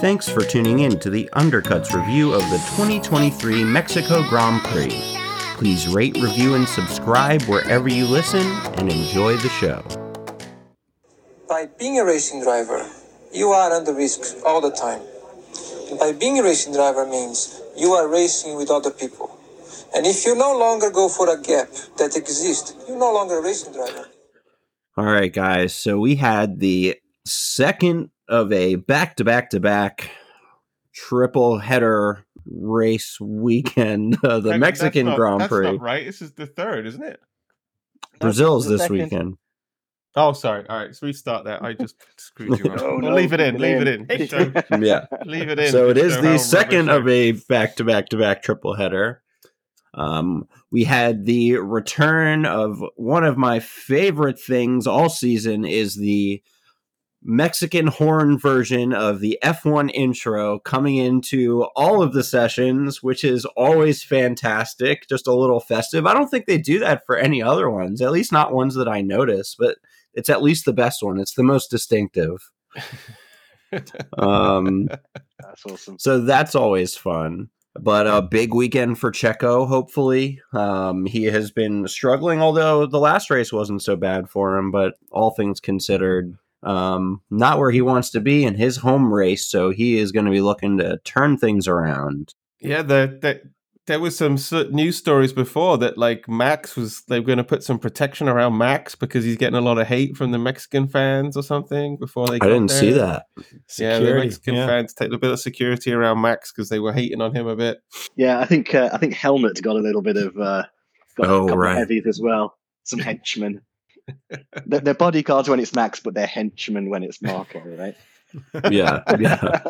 Thanks for tuning in to the Undercuts review of the 2023 Mexico Grand Prix. Please rate, review, and subscribe wherever you listen and enjoy the show. By being a racing driver, you are under risk all the time. By being a racing driver means you are racing with other people. And if you no longer go for a gap that exists, you're no longer a racing driver. All right, guys. So we had the second of a back to back to back triple header race weekend, uh, the That- Mexican not- Grand that's Prix. not right. This is the third, isn't it? Brazil's this second. weekend. Oh, sorry. All right, so restart that. I just screwed you up. No, no, leave it in. Leave it in. in. Yeah. leave it in. so it to is show the second of a back to back to back triple header. Um, we had the return of one of my favorite things all season is the Mexican horn version of the F1 intro coming into all of the sessions, which is always fantastic, just a little festive. I don't think they do that for any other ones, at least not ones that I notice, but it's at least the best one. It's the most distinctive. Um, That's awesome. so that's always fun. But a big weekend for Checo, hopefully. Um, he has been struggling, although the last race wasn't so bad for him, but all things considered, um, not where he wants to be in his home race. So he is going to be looking to turn things around. Yeah, the, the, there was some news stories before that like Max was they were going to put some protection around Max because he's getting a lot of hate from the Mexican fans or something before they. I got didn't see there. that. Yeah, the Mexican yeah. fans take a bit of security around Max because they were hating on him a bit. Yeah, I think uh, I think Helmut got a little bit of uh, got Oh, a couple of right. heavies as well. Some henchmen. they're, they're bodyguards when it's Max, but they're henchmen when it's Marko, right? Yeah, yeah.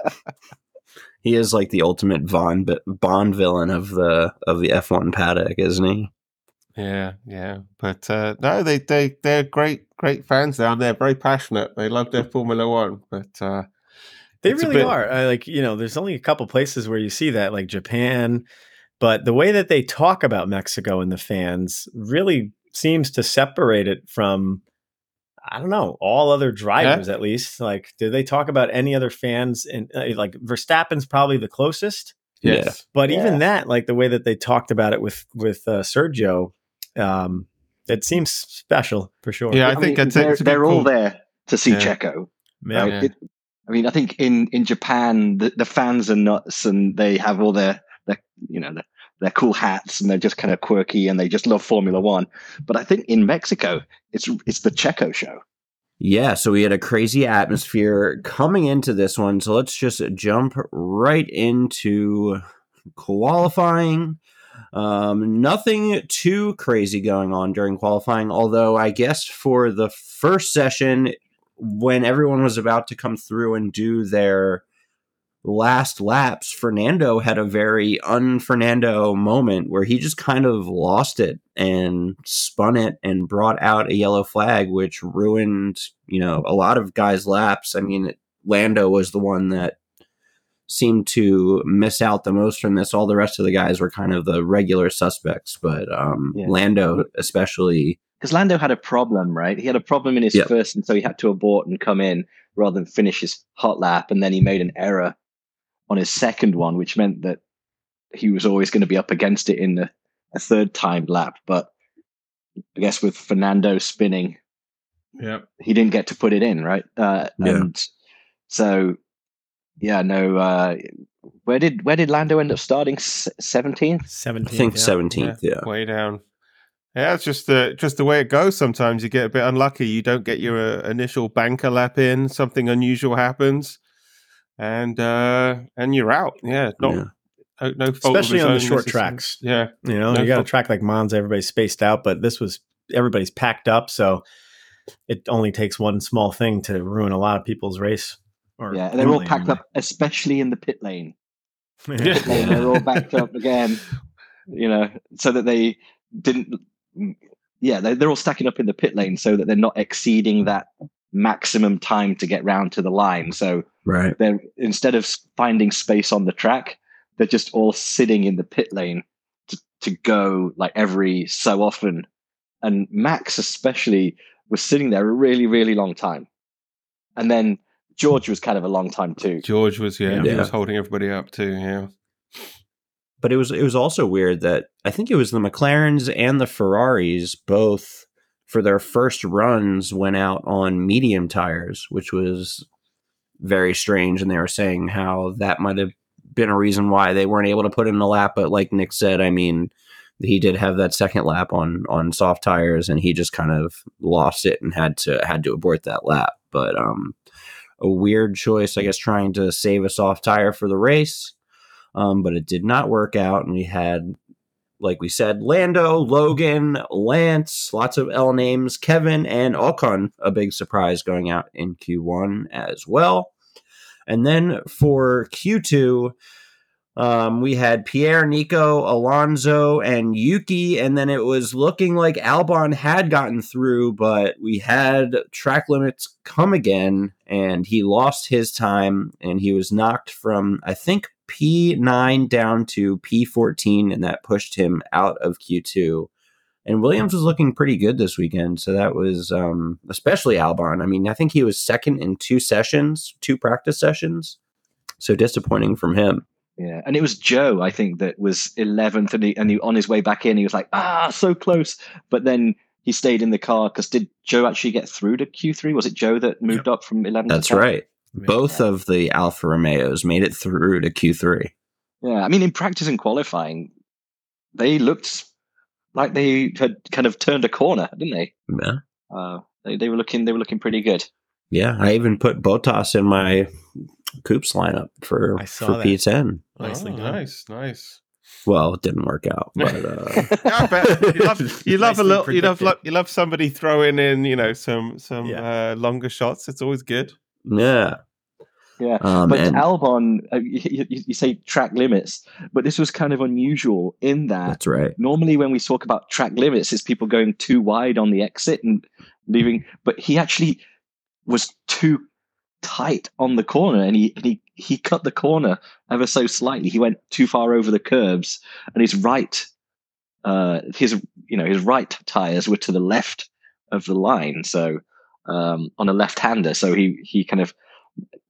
he is like the ultimate Bond Bond villain of the of the F one paddock, isn't he? Yeah, yeah, but uh, no, they they they're great great fans down there. They're very passionate. They love their Formula One, but uh, They really bit- are. I, like you know, there's only a couple places where you see that, like Japan, but the way that they talk about Mexico and the fans really seems to separate it from. I don't know all other drivers at least. Like, do they talk about any other fans? And uh, like Verstappen's probably the closest, yes, but Yeah. even that, like the way that they talked about it with with uh, Sergio, um, it seems special for sure. yeah. I, I think mean, it's, they're, it's they're all there to see Yeah. Checo. Yeah. right? Yeah. It- I mean, I think in, in Japan, the, the fans are nuts and they have all their, their you know, their, their cool hats and they're just kind of quirky and they just love Formula One. But I think in Mexico, it's it's the Checo show. Yeah, so we had a crazy atmosphere coming into this one. So let's just jump right into qualifying. Um, nothing too crazy going on during qualifying, although I guess for the first session, when everyone was about to come through and do their last laps, Fernando had a very un Fernando moment where he just kind of lost it and spun it and brought out a yellow flag, which ruined, you know, a lot of guys' laps. I mean, Lando was the one that seemed to miss out the most from this. All the rest of the guys were kind of the regular suspects, but um, Yeah. Lando especially. Because Lando had a problem, right? He had a problem in his Yep. first, and so he had to abort and come in rather than finish his hot lap. And then he made an error on his second one, which meant that he was always going to be up against it in the a third timed lap. But I guess with Fernando spinning, Yeah, he didn't get to put it in, right? Uh, Yeah. And so, yeah, no. Uh, where did where did Lando end up starting? Seventeenth. I Seventeen. think yeah. seventeenth. Yeah. way down. Yeah, it's just the just the way it goes. Sometimes you get a bit unlucky. You don't get your uh, initial banker lap in. Something unusual happens, and uh and you're out. Yeah, not Yeah. uh, no fault especially on the short necessarily. tracks. Yeah, You know, No you got a track like Monza, everybody's spaced out, but this was everybody's packed up, so it only takes one small thing to ruin a lot of people's race. Or Yeah, and they're all packed anyway. up, especially in the pit lane. Yeah. Pit lane, they're all backed up again. You know, so that they didn't. Yeah, they're, they're all stacking up in the pit lane so that they're not exceeding that maximum time to get round to the line. So Right. they're instead of finding space on the track, they're just all sitting in the pit lane to, to go like every so often. And Max especially was sitting there a really, really long time. And then George was kind of a long time too. George was yeah, he was holding everybody up too. Yeah, but it was it was also weird that I think it was the McLarens and the Ferraris both for their first runs went out on medium tires, which was very strange. And they were saying how that might have been a reason why they weren't able to put in a lap. But like Nick said, I mean, he did have that second lap on on soft tires, and he just kind of lost it and had to had to abort that lap. But um, a weird choice, I guess, trying to save a soft tire for the race um, but it did not work out. And we had, like we said, Lando, Logan, Lance, lots of L names, Kevin, and Ocon, a big surprise going out in Q1 as well. And then for Q2, um, we had Pierre, Nico, Alonso, and Yuki, and then it was looking like Albon had gotten through, but we had track limits come again, and he lost his time, and he was knocked from I think P9 down to P14, and that pushed him out of Q2. And Williams was looking pretty good this weekend, so that was um, especially Albon. I mean, I think he was second in two sessions, two practice sessions. So disappointing from him. Yeah, and it was Zhou, I think, that was eleventh, and he, and he, on his way back in, he was like, "Ah, so close!" But then he stayed in the car because did Zhou actually get through to Q three? Was it Zhou that moved up from 11th? That's to 10? right. Both of the Alfa Romeos made it through to Q3. Yeah, I mean, in practice and qualifying, they looked like they had kind of turned a corner, didn't they? Yeah. Uh, they, they were looking, they were looking pretty good. Yeah, I even put Bottas in my Coops lineup for for that. P10. Nicely Oh, nice, nice. Well, it didn't work out, but uh, Yeah, I you love, you love a Nicely little, you love, predicted. you love somebody throwing in, you know, some some Yeah. uh, longer shots. It's always good. yeah. Yeah, Um, but and Albon, uh, you, you, you say track limits, but this was kind of unusual in that that's right. normally when we talk about track limits, it's people going too wide on the exit and leaving, but he actually was too tight on the corner and he, and he, he cut the corner ever so slightly. He went too far over the curbs and his right, uh, his, you know, his right tires were to the left of the line. So, um, on a left hander. So he, he kind of,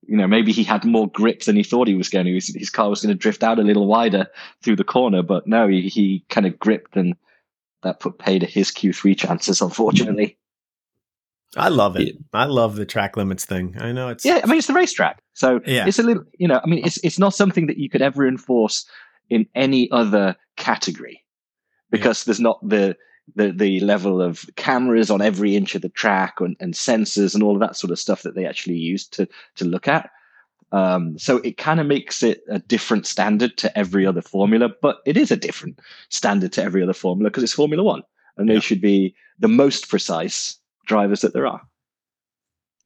you know, maybe he had more grip than he thought he was going to. His, his car was going to drift out a little wider through the corner, but no, he, he kind of gripped and that put pay to his Q3 chances, unfortunately. I love it. Yeah. I love the track limits thing. I know it's Yeah, I mean, it's the racetrack. So Yeah. it's a little, you know, I mean, it's, it's not something that you could ever enforce in any other category because there's not the, the, the level of cameras on every inch of the track and, and sensors and all of that sort of stuff that they actually use to, to look at. Um, so it kind of makes it a different standard to every other formula, but it is a different standard to every other formula because it's Formula One and they Yeah. should be the most precise drivers that there are.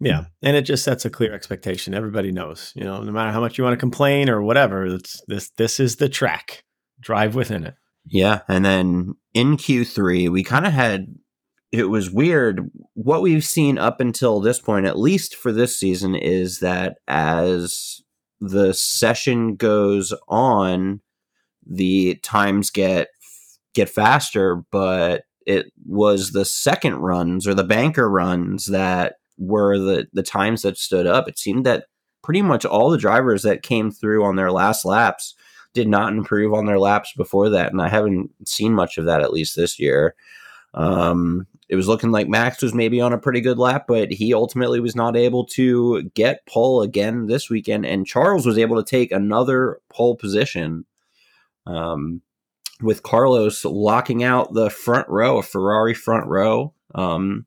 Yeah, and it just sets a clear expectation. Everybody knows, you know, no matter how much you want to complain or whatever, it's this this is the track. Drive within it. Yeah, and then in Q3, we kind of had it was weird. What we've seen up until this point, at least for this season, is that as the session goes on, the times get get faster, but it was the second runs or the banker runs that were the the times that stood up. It seemed that pretty much all the drivers that came through on their last laps did not improve on their laps before that, and I haven't seen much of that at least this year. Um, it was looking like Max was maybe on a pretty good lap, but he ultimately was not able to get pole again this weekend, and Charles was able to take another pole position. Um, with Carlos locking out the front row, a Ferrari front row. Um,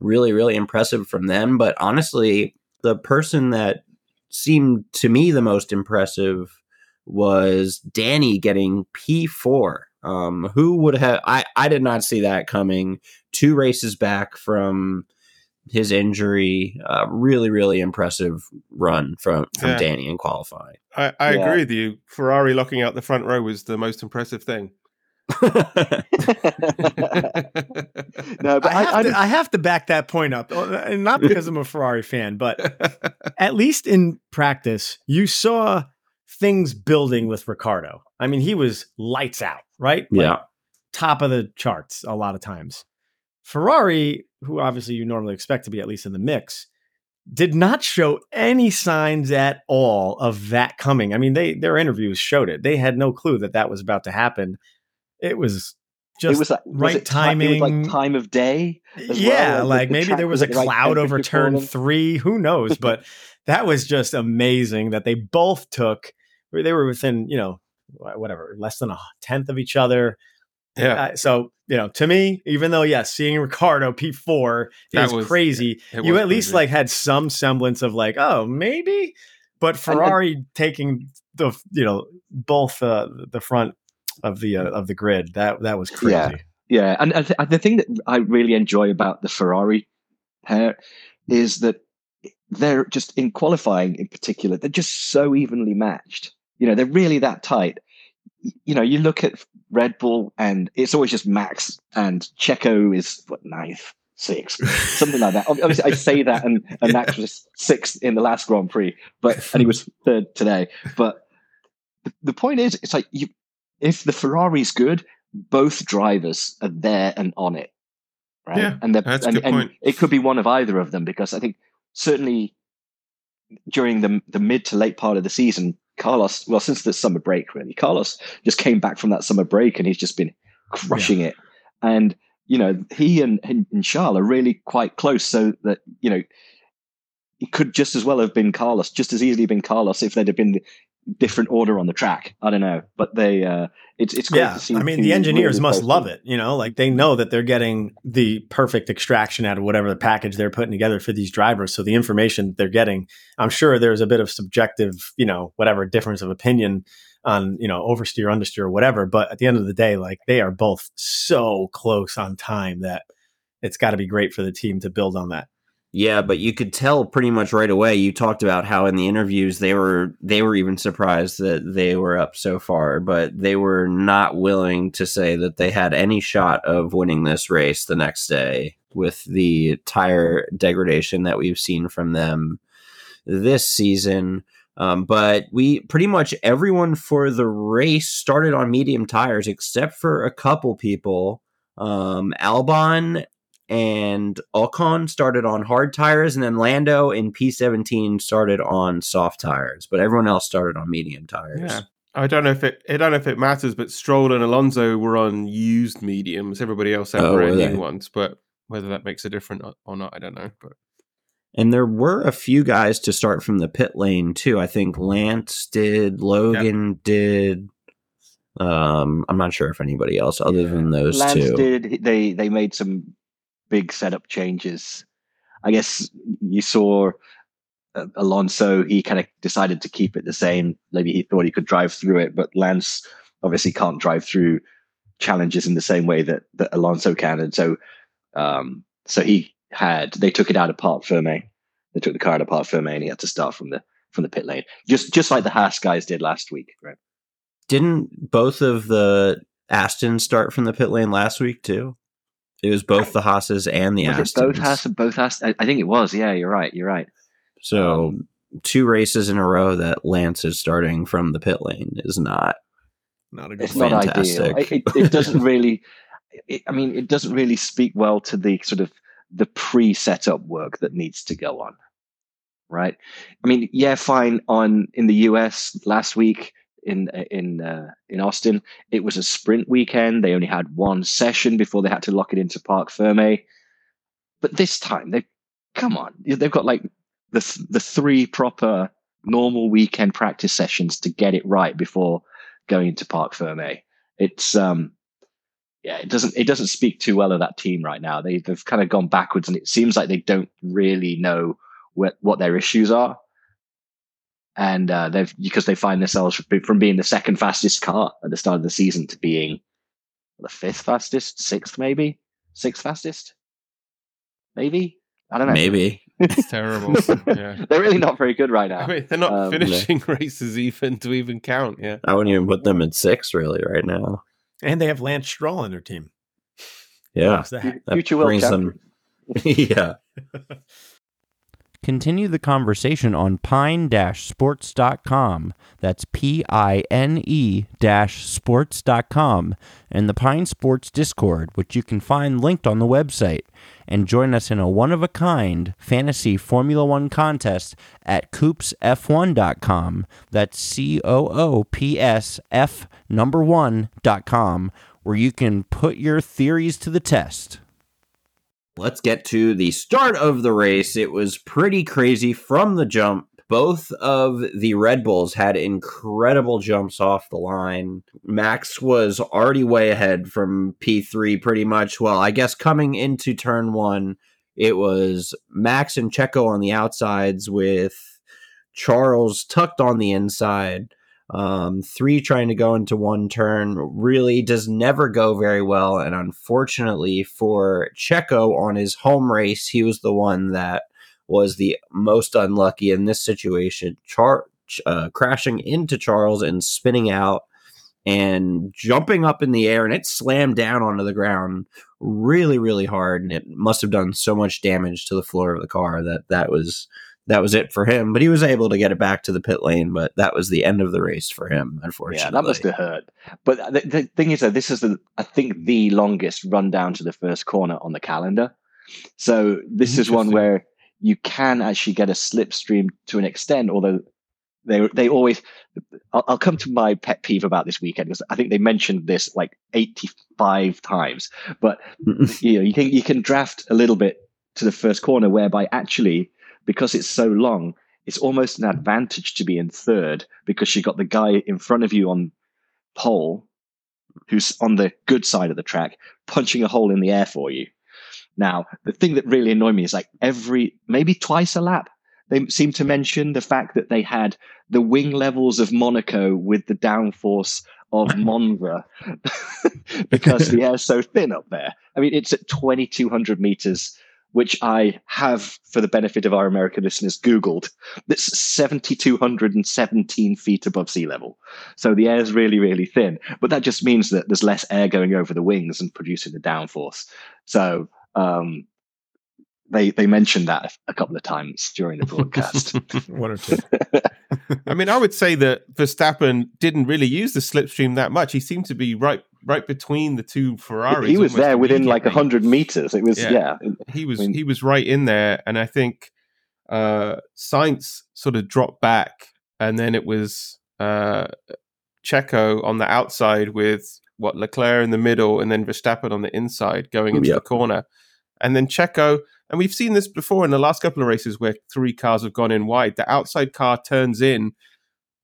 really, really impressive from them. But honestly, the person that seemed to me the most impressive was Danny getting P4. Um, who would have? I, I did not see that coming. Two races back from his injury. Uh, really, really impressive run from, from Yeah. Danny in qualifying. I, I Yeah. agree with you. Ferrari locking out the front row was the most impressive thing. no, but I have, I, I, to, I have to back that point up, Uh, and not because I'm a Ferrari fan, but at least in practice, you saw things building with Ricciardo. I mean, he was lights out, right? Like, yeah. top of the charts a lot of times. Ferrari, who obviously you normally expect to be at least in the mix, did not show any signs at all of that coming. I mean, they their interviews showed it. They had no clue that that was about to happen. It was just it was like, was right it ti- timing. It was like time of day. yeah, well, like the maybe there was a at the right cloud over turn three. Who knows? But that was just amazing that they both took. They were within, you know, whatever, less than a tenth of each other. Yeah. Uh, so you know, to me, even though yes, seeing Ricciardo P four is was- crazy, it you was at least crazy. like had some semblance of like, oh, maybe. But And- and- Ferrari taking the you know both uh, the front of the uh, of the grid that that was crazy. Yeah. Yeah, and, and th- the thing that I really enjoy about the Ferrari pair is that they're just in qualifying in particular, they're just so evenly matched. You know, they're really that tight. You know, you look at Red Bull and it's always just Max and Checo is what ninth, sixth, something like that. Obviously, I say that, and, and Max was sixth in the last Grand Prix, but and he was third today. But the, the point is, it's like you, if the Ferrari's good, both drivers are there and on it, right? Yeah, and that's a good and point. it could be one of either of them because I think certainly during the the mid to late part of the season, Carlos, well, since the summer break, really, Carlos just came back from that summer break and he's just been crushing it. And you know, he and, and and Charles are really quite close, so that you know, it could just as well have been Carlos, just as easily been Carlos if they'd have been different order on the track. I don't know, but they, uh, it's it's great yeah, to see. I mean, the engineers really must love it. You know, like they know that they're getting the perfect extraction out of whatever the package they're putting together for these drivers. So the information they're getting, I'm sure there's a bit of subjective, you know, whatever difference of opinion on, you know, oversteer, understeer, or whatever. But at the end of the day, like they are both so close on time that it's got to be great for the team to build on that. Yeah, but you could tell pretty much right away. You talked about how in the interviews they were they were even surprised that they were up so far, but they were not willing to say that they had any shot of winning this race the next day with the tire degradation that we've seen from them this season. Um, but we pretty much everyone for the race started on medium tires except for a couple people. Um, Albon and Ocon started on hard tires, and then Lando and P17 started on soft tires. But everyone else started on medium tires. Yeah. I don't know if it. I don't know if it matters, but Stroll and Alonso were on used mediums. Everybody else had Oh, brand new ones. But whether that makes a difference or not, I don't know. But And there were a few guys to start from the pit lane too. I think Lance did, Logan did. Um, I'm not sure if anybody else other than those Lance two. did. They they made some big setup changes. I guess you saw uh, Alonso. He kind of decided to keep it the same. Maybe he thought he could drive through it, but Lance obviously can't drive through challenges in the same way that that Alonso can, and so um, so he had. They took it out of Parc Ferme. They took the car out of Parc Ferme, and he had to start from the from the pit lane, just just like the Haas guys did last week. Right? Didn't both of the Astons start from the pit lane last week too? It was both the Haas's and the Was Astons. it both Haas and both Haas? I, I think it was. Yeah, you're right. You're right. So Um, two races in a row that Lance is starting from the pit lane is not. Not a good it's not ideal. Fantastic. It, it, it doesn't really. It, I mean, it doesn't really speak well to the sort of the pre-setup work that needs to go on, right? I mean, yeah, fine. On in the US last week in in uh, in Austin, it was a sprint weekend. They only had one session before they had to lock it into Parc Ferme. But this time, they come on, they've got like the th- the three proper normal weekend practice sessions to get it right before going into Parc Ferme. It's um yeah, it doesn't it doesn't speak too well of that team right now. They they've kind of gone backwards and it seems like they don't really know what what their issues are. And uh, they've because they find themselves from being the second fastest car at the start of the season to being the fifth fastest, sixth maybe, sixth fastest, maybe. I don't know. Maybe. it's terrible. yeah. They're really not very good right now. I mean, they're not Um, finishing races even to even count. Yeah. I wouldn't even put them in six really right now. And they have Lance Stroll on their team. Yeah. What's that? That Future world brings champion. them. yeah. Continue the conversation on pine-sports.com. That's P-I-N-E sports.com and the Pine Sports Discord, which you can find linked on the website. And join us in a one-of-a-kind fantasy Formula One contest at coopsf1.com. That's C-O-O-P-S F number one.com, where you can put your theories to the test. Let's get to the start of the race. It was pretty crazy from the jump. Both of the Red Bulls had incredible jumps off the line. Max was already way ahead from P3 pretty much. Well, I guess coming into turn one, it was Max and Checo on the outsides with Charles tucked on the inside. Um, three trying to go into one turn really does never go very well. And unfortunately for Checo on his home race, he was the one that was the most unlucky in this situation. Char- uh, crashing into Charles and spinning out and jumping up in the air, and it slammed down onto the ground really, really hard. And it must have done so much damage to the floor of the car that that was that was it for him. But he was able to get it back to the pit lane. But that was the end of the race for him, unfortunately. Yeah, that must have hurt. But the, the thing is, that this is the I think the longest run down to the first corner on the calendar. So this is one where you can actually get a slipstream to an extent, although they they always. I'll, I'll come to my pet peeve about this weekend because I think they mentioned this like eighty five times. But you know, you can you can draft a little bit to the first corner, whereby actually because it's so long, it's almost an advantage to be in third because you got the guy in front of you on pole who's on the good side of the track punching a hole in the air for you. Now, the thing that really annoyed me is like every, maybe twice a lap, they seem to mention the fact that they had the wing levels of Monaco with the downforce of Monza because the air's so thin up there. I mean, it's at 2,200 meters which I have, for the benefit of our American listeners, Googled. That's 7,217 feet above sea level. So the air is really, really thin. But that just means that there's less air going over the wings and producing the downforce. So um, they they mentioned that a couple of times during the broadcast. One or two. I mean, I would say that Verstappen didn't really use the slipstream that much. He seemed to be right right between the two Ferraris. He was there within like hundred meters. It was yeah. yeah. He was I mean, he was right in there, and I think uh Sainz sort of dropped back, and then it was uh Checo on the outside with what Leclerc in the middle, and then Verstappen on the inside going into yep. the corner, and then Checo. And we've seen this before in the last couple of races where three cars have gone in wide. The outside car turns in,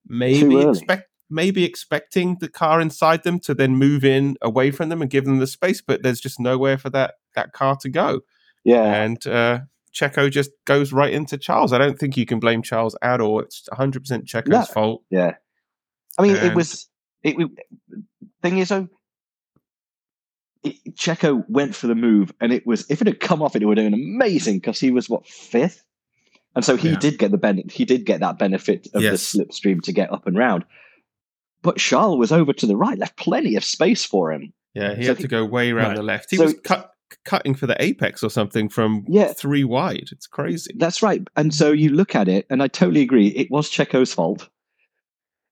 maybe expect maybe expecting the car inside them to then move in away from them and give them the space, but there's just nowhere for that that car to go. Yeah, and uh, Checo just goes right into Charles. I don't think you can blame Charles at all. It's 100 percent Checo's no. fault. Yeah, I mean, and... it was. It, it, thing is, though, it, Checo went for the move, and it was if it had come off, it would have been amazing because he was what fifth, and so he yeah. did get the benefit. He did get that benefit of yes. the slipstream to get up and round. But Charles was over to the right, left plenty of space for him. Yeah, he so had he, to go way around right. the left. He so, was cut, cutting for the apex or something from yeah, three wide. It's crazy. That's right. And so you look at it, and I totally agree. It was Checo's fault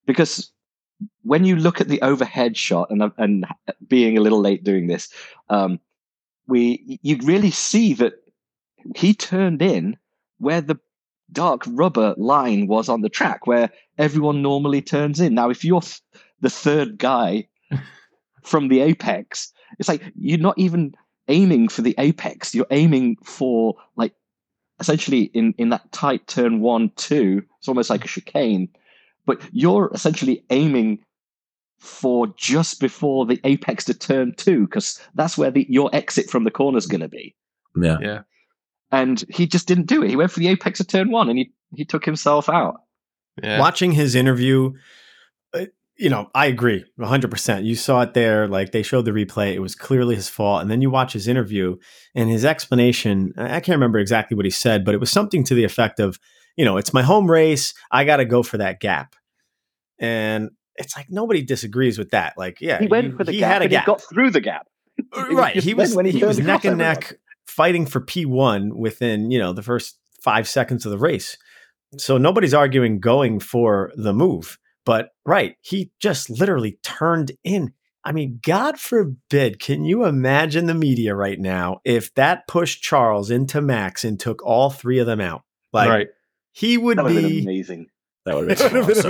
because when you look at the overhead shot, and and being a little late doing this, um, we you really see that he turned in where the dark rubber line was on the track where everyone normally turns in. Now, if you're th- the third guy from the apex, it's like you're not even aiming for the apex. You're aiming for like essentially in in that tight turn one two. It's almost like a chicane, but you're essentially aiming for just before the apex to turn two because that's where the your exit from the corner is going to be. Yeah, yeah and he just didn't do it. He went for the apex of turn one, and he he took himself out. Yeah. Watching his interview, uh, you know, I agree 100%. You saw it there. Like they showed the replay. It was clearly his fault. And then you watch his interview and his explanation. I can't remember exactly what he said, but it was something to the effect of, you know, it's my home race. I got to go for that gap. And it's like nobody disagrees with that. Like, yeah, he went you, for the gap. Had a gap. He got through the gap. Right. He was, he, he was neck and neck fighting for P1 within, you know, the first five seconds of the race. So nobody's arguing going for the move. But right, he just literally turned in. I mean, God forbid, can you imagine the media right now if that pushed Charles into Max and took all three of them out? Like right. he would That would be amazing. That would It have been, would've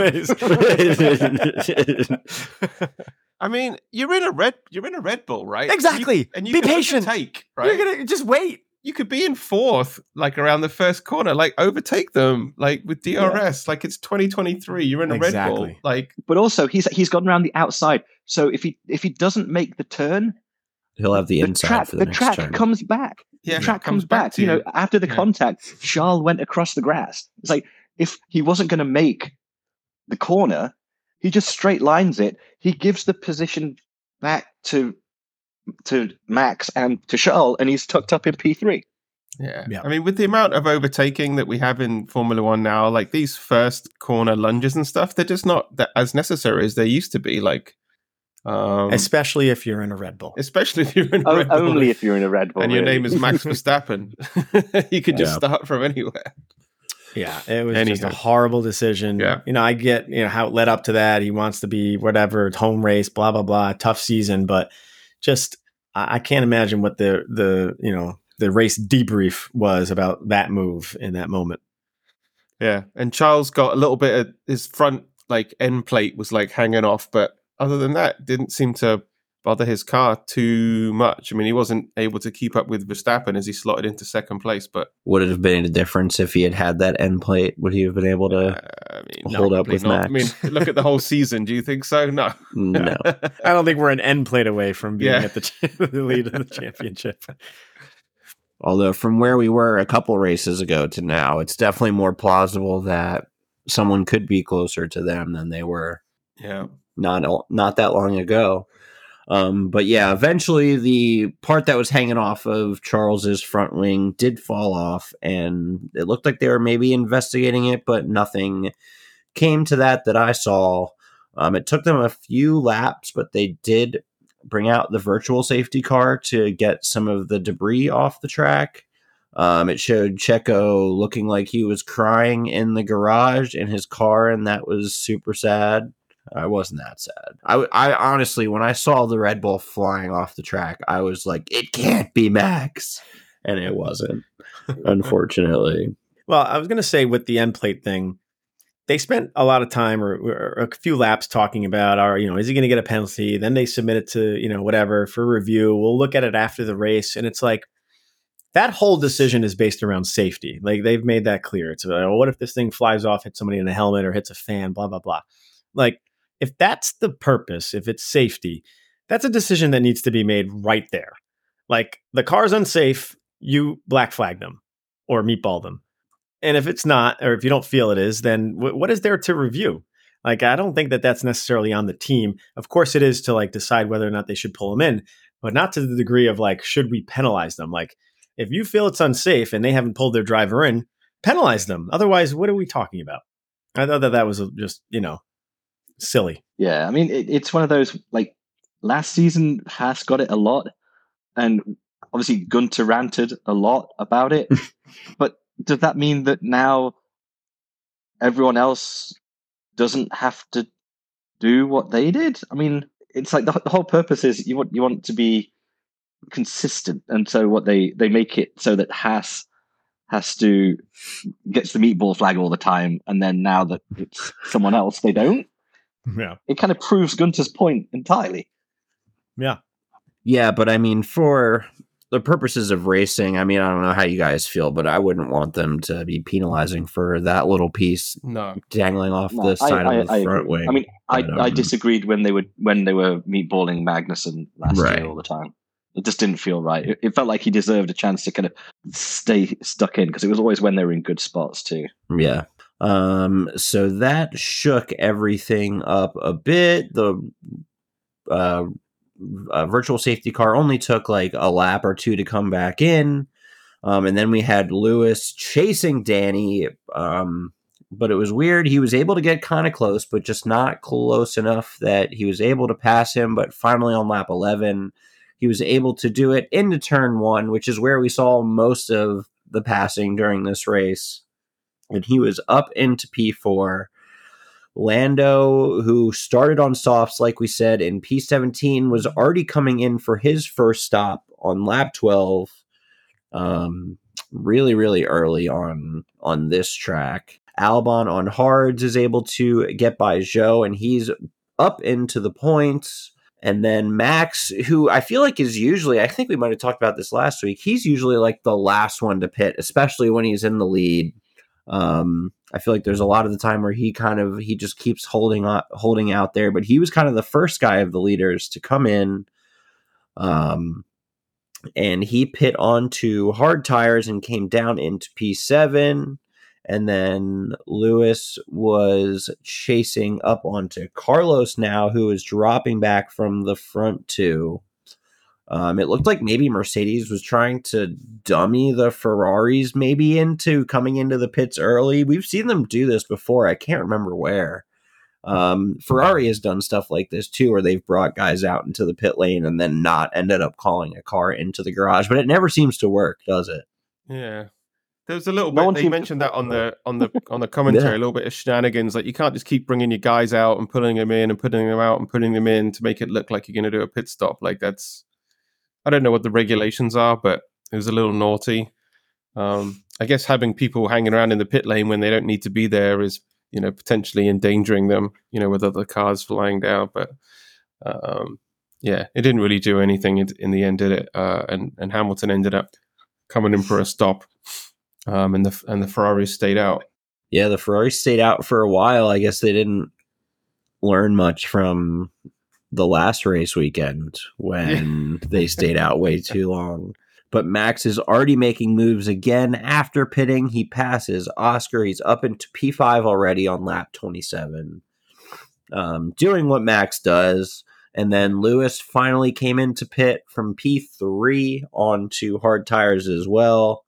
awesome. I mean, you're in a red. You're in a Red Bull, right? Exactly. You- and you Be patient. Take right. You're gonna just wait. you could be in fourth, like around the first corner, like overtake them, like with DRS. Like it's 2023. You're in a Red Bull. Like But also, he's he's gone around the outside. So if he if he doesn't make the turn, He'll have the, the inside track for the, the next track turn. comes back. yeah, the track it comes, back. to You know, after the Yeah. contact, Charles went across the grass. It's like if he wasn't going to make the corner, he just straight lines it. He gives the position back to to Max and to Charles, and he's tucked up in P three. Yeah. Yeah. I mean, with the amount of overtaking that we have in Formula One now, like these first corner lunges and stuff, they're just not that as necessary as they used to be. Like, um, Especially if you're in a Red Bull. especially if you're in a O- Red Bull only if you're in a Red Bull. and your name is Max Verstappen. you could just Yeah. start from anywhere. Yeah, it was just a horrible decision. Yeah. You know, I get, you know, how it led up to that. He wants to be whatever, home race, blah, blah, blah, tough season, but just I, I can't imagine what the the, you know, the race debrief was about that move in that moment. Yeah, and Charles got a little bit of his front like end plate was like hanging off, but other than that, didn't seem to bother his car too much. I mean, he wasn't able to keep up with Verstappen as he slotted into second place, but Would it have been a difference if he had had that end plate? Would he have been able to? uh, I mean, hold up probably with not. I mean, look at the whole season. Do you think so? No, No. I don't think we're an end plate away from being Yeah. at the, ch- the lead of the championship. Although from where we were a couple races ago to now, it's definitely more plausible that someone could be closer to them than they were yeah, not not that long ago. Um, but yeah, eventually the part that was hanging off of Charles's front wing did fall off, and it looked like they were maybe investigating it, but nothing came to that that I saw. Um, it took them a few laps, but they did bring out the virtual safety car to get some of the debris off the track. Um, it showed Checo looking like he was crying in the garage in his car, and that was super sad. I wasn't that sad. I, I honestly, when I saw the Red Bull flying off the track, I was like, it can't be Max. And it wasn't, unfortunately. Well, I was going to say with the end plate thing, they spent a lot of time or, or a few laps talking about, are you know, is he going to get a penalty? Then they submit it to you know whatever for review. We'll look at it after the race, and it's like that whole decision is based around safety. Like they've made that clear. It's like, well, what if this thing flies off, hits somebody in the helmet, or hits a fan? Blah blah blah. Like if that's the purpose, if it's safety, that's a decision that needs to be made right there. Like the car's unsafe, you black flag them or meatball them. And if it's not, or if you don't feel it is, then w- what is there to review? Like, I don't think that that's necessarily on the team. Of course, it is to like decide whether or not they should pull them in, but not to the degree of like, should we penalize them? Like, if you feel it's unsafe and they haven't pulled their driver in, penalize them. Otherwise, what are we talking about? I thought that that was just, you know, silly. Yeah, I mean, it, it's one of those like last season Haas got it a lot, and obviously Gunter ranted a lot about it. but does that mean that now everyone else doesn't have to do what they did? I mean, it's like the, the whole purpose is you want you want to be consistent, and so what they they make it so that Haas has to gets the meatball flag all the time, and then now that it's someone else, they don't Yeah. it kind of proves Gunter's point entirely. Yeah. Yeah, but I mean, for the purposes of racing, I mean, I don't know how you guys feel, but I wouldn't want them to be penalizing for that little piece no, dangling off No, the side I- of the I front agree. wing. I mean, I, But, I um, disagreed when they were when they were meatballing Magnussen last Right. year all the time. It just didn't feel right. It, it felt like he deserved a chance to kind of stay stuck in because it was always when they were in good spots too. Yeah. Um, so that shook everything up a bit. The uh, uh, virtual safety car only took like a lap or two to come back in. Um, and then we had Lewis chasing Danny. Um, but it was weird. He was able to get kind of close, but just not close enough that he was able to pass him. But finally, on lap 11, he was able to do it into turn one, which is where we saw most of the passing during this race, and he was up into P4. Lando, who started on softs, like we said, in P17, was already coming in for his first stop on lap 12. Um, really, really early on on this track. Albon on hards is able to get by Zhou, and he's up into the points. And then Max, who I feel like is usually, I think we might have talked about this last week. He's usually like the last one to pit, especially when he's in the lead. Um, I feel like there's a lot of the time where he kind of he just keeps holding on, holding out there, but he was kind of the first guy of the leaders to come in. Um, and he pit onto hard tires and came down into P7. And then Lewis was chasing up onto Carlos now, who is dropping back from the front two. Um, it looked like maybe Mercedes was trying to dummy the Ferraris maybe into coming into the pits early. We've seen them do this before. I can't remember where. Um, Ferrari has done stuff like this too, where they've brought guys out into the pit lane and then not ended up calling a car into the garage. But it never seems to work, does it? Yeah. There was a little No bit. one They seems- mentioned that on the on the on the commentary. Yeah. A little bit of shenanigans. Like you can't just keep bringing your guys out and putting them in and putting them out and putting them in to make it look like you're going to do a pit stop. Like that's. I don't know what the regulations are, but it was a little naughty. Um, I guess having people hanging around in the pit lane when they don't need to be there is, you know, potentially endangering them. You know, with other cars flying down. But um, yeah, it didn't really do anything in, in the end, did it? Uh, and and Hamilton ended up coming in for a stop, um, and the and the Ferraris stayed out. Yeah, the Ferrari stayed out for a while. I guess they didn't learn much from the last race weekend when they stayed out way too long. But Max is already making moves again after pitting. He passes Oscar. He's up into P5 already on lap 27, um, doing what Max does. And then Lewis finally came into pit from P3 onto hard tires as well.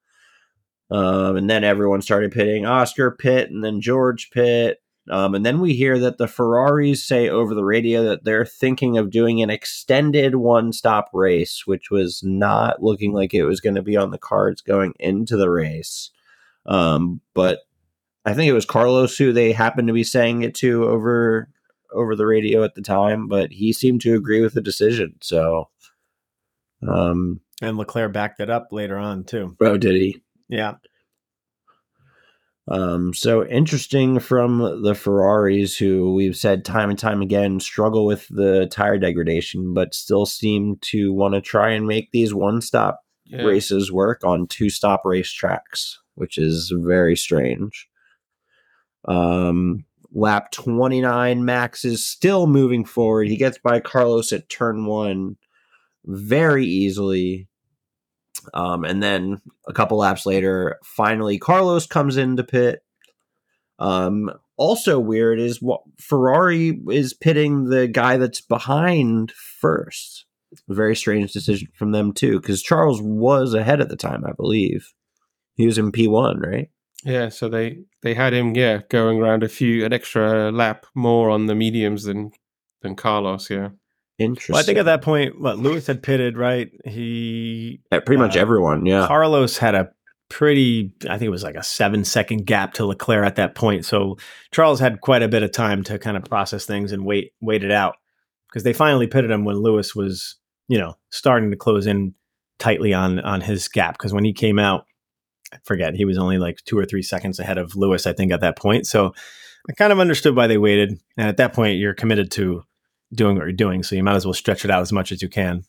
Um, and then everyone started pitting. Oscar pit, and then George pit. Um, and then we hear that the Ferraris say over the radio that they're thinking of doing an extended one stop race, which was not looking like it was going to be on the cards going into the race. Um, but I think it was Carlos who they happened to be saying it to over over the radio at the time, but he seemed to agree with the decision. So, um, And Leclerc backed it up later on too. oh, did he? Yeah. Um, so interesting from the Ferraris, who we've said time and time again struggle with the tire degradation, but still seem to want to try and make these one stop Yeah. races work on two stop race tracks, which is very strange. Um, lap 29, Max is still moving forward. He gets by Carlos at turn one very easily. Um, and then a couple laps later, finally Carlos comes into pit. Um, also weird is what Ferrari is pitting the guy that's behind first. Very strange decision from them too, because Charles was ahead at the time, I believe. He was in P one, right? Yeah, so they they had him, yeah, going around a few an extra lap more on the mediums than than Carlos. Yeah, Interesting. Well, I think at that point, what Lewis had pitted, right? He Yeah, pretty much uh, everyone, yeah. Carlos had a pretty, I think it was like a seven second gap to Leclerc at that point. So Charles had quite a bit of time to kind of process things and wait, wait it out because they finally pitted him when Lewis was, you know, starting to close in tightly on on his gap. Because when he came out, I forget he was only like two or three seconds ahead of Lewis, I think, at that point. So I kind of understood why they waited. And at that point, you're committed to doing what you're doing, so you might as well stretch it out as much as you can.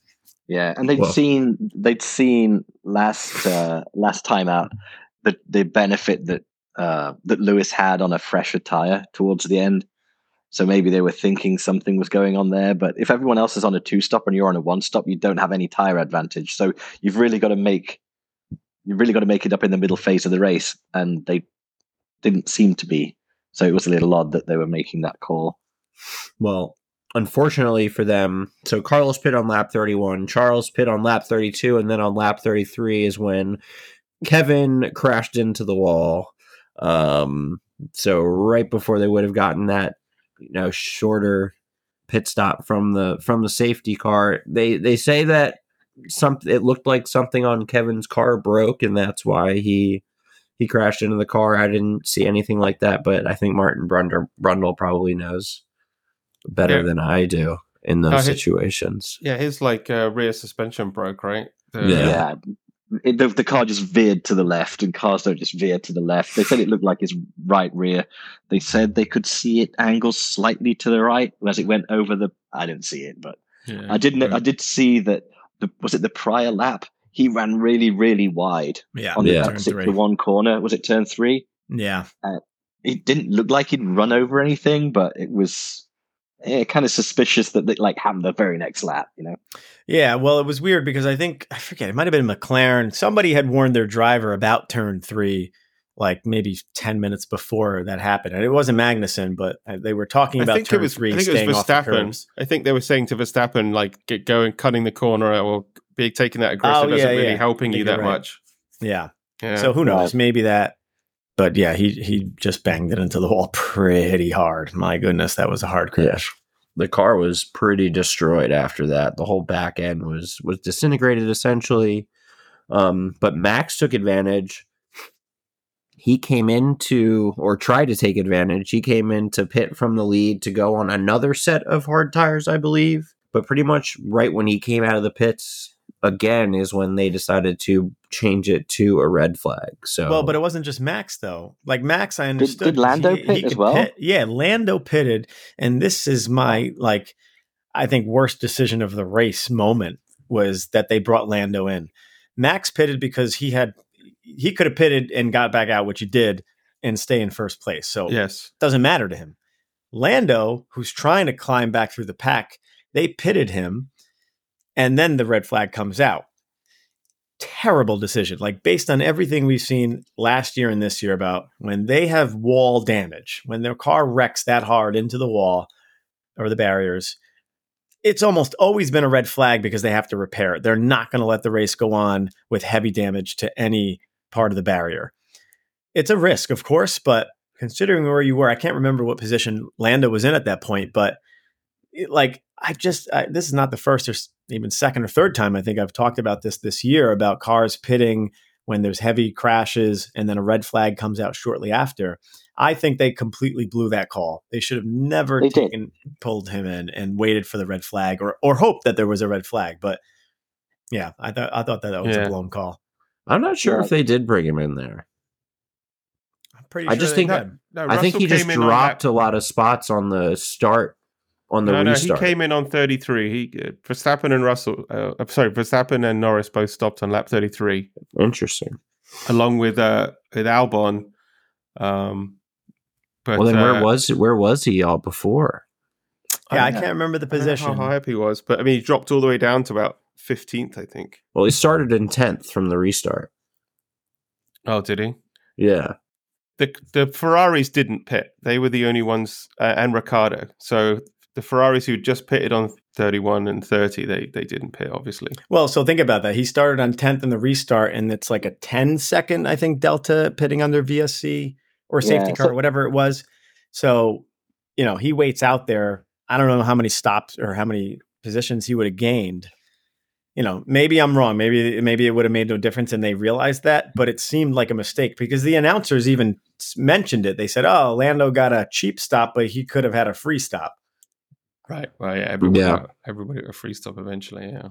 Yeah, and they'd Well- seen they'd seen last uh, last time out the the benefit that uh, that Lewis had on a fresher tire towards the end. So maybe they were thinking something was going on there. But if everyone else is on a two stop and you're on a one stop, you don't have any tire advantage. So you've really got to make you've really got to make it up in the middle phase of the race, and they didn't seem to be. So it was a little odd that they were making that call. Well, unfortunately for them, so Carlos pit on lap 31, Charles pit on lap 32, and then on lap 33 is when Kevin crashed into the wall. Um, so right before they would have gotten that, you know, shorter pit stop from the from the safety car, they they say that some it looked like something on Kevin's car broke, and that's why he he crashed into the car. I didn't see anything like that, but I think Martin Brundle, Brundle probably knows better Yeah. than I do in those Uh, he- situations. Yeah, his like uh, rear suspension broke, right? The- Yeah. Yeah. It, the, the car just veered to the left, and cars don't just veer to the left. They said it looked like his right rear. They said they could see it angle slightly to the right as it went over the. I didn't see it, but yeah. I did. not I did see that. The, was it the prior lap? He ran really, really wide Yeah. on Yeah. the turn exit three. to one corner. Was it turn three? Yeah. It didn't look like he'd run over anything, but it was eh, kind of suspicious that they like happened the very next lap. You know. Yeah, well, it was weird because I think I forget it might have been McLaren. Somebody had warned their driver about turn three, like maybe ten minutes before that happened, and it wasn't Magnussen, but uh, they were talking I about think turn it was. three I think it was Verstappen. I think they were saying to Verstappen, like, get going, cutting the corner, or be taking that aggressive Oh, isn't yeah, really helping you that right. much. Yeah. Yeah. So who knows? Right. Maybe that. But yeah, he he just banged it into the wall pretty hard. My goodness, that was a hard crash. The car was pretty destroyed after that. The whole back end was was disintegrated essentially. Um, but Max took advantage. He came into or tried to take advantage. He came into pit from the lead to go on another set of hard tires, I believe. But pretty much right when he came out of the pits again is when they decided to change it to a red flag. So Well, but it wasn't just Max though. Like Max, I understood. did Lando he- pit he as well? pit- Yeah, Lando pitted, and this is my like, I think worst decision of the race moment was that they brought Lando in. Max pitted because he had he could have pitted and got back out, which he did, and stay in first place. So yes. doesn't matter to him. Lando, who's trying to climb back through the pack, they pitted him, and then the red flag comes out. Terrible decision. Like based on everything we've seen last year and this year about when they have wall damage, when their car wrecks that hard into the wall or the barriers, it's almost always been a red flag because they have to repair it. They're not going to let the race go on with heavy damage to any part of the barrier. It's a risk, of course, but considering where you were, I can't remember what position Lando was in at that point, but it, like I just I, this is not the first or even second or third time I think I've talked about this this year about cars pitting when there's heavy crashes and then a red flag comes out shortly after. I think they completely blew that call. They should have never They did. taken pulled him in and waited for the red flag or or hoped that there was a red flag, but yeah, I thought I thought that, that was Yeah. a blown call. I'm not sure Yeah. if they did bring him in there. I'm pretty I sure just think did. No, I think he just came in on dropped a lot of spots on the start on the no, no, he came in on 33. He uh, Verstappen and Russell, uh, I'm sorry, Verstappen and Norris both stopped on lap 33, Interesting. along with uh, with Albon. Um, but well, then uh, where was where was he all before? Yeah, I Yeah. can't remember the I don't know position. how high up he was, but I mean, he dropped all the way down to about 15th, I think. Well, he started in tenth from the restart. Oh, did he? Yeah, the the Ferraris didn't pit. They were the only ones, uh, and Ricciardo. So the Ferraris who just pitted on 31 and 30, they they didn't pit, obviously. Well, so think about that. He started on 10th in the restart, and it's like a 10 second, I think, delta pitting under VSC or safety Yeah, car, so- whatever it was. So, you know, he waits out there. I don't know how many stops or how many positions he would have gained. You know, maybe I'm wrong. Maybe maybe it would have made no difference, and they realized that. But it seemed like a mistake because the announcers even mentioned it. They said, "Oh, Lando got a cheap stop, but he could have had a free stop." Right. Well, yeah, everybody, Yeah. Got, everybody got a free stop eventually. Yeah.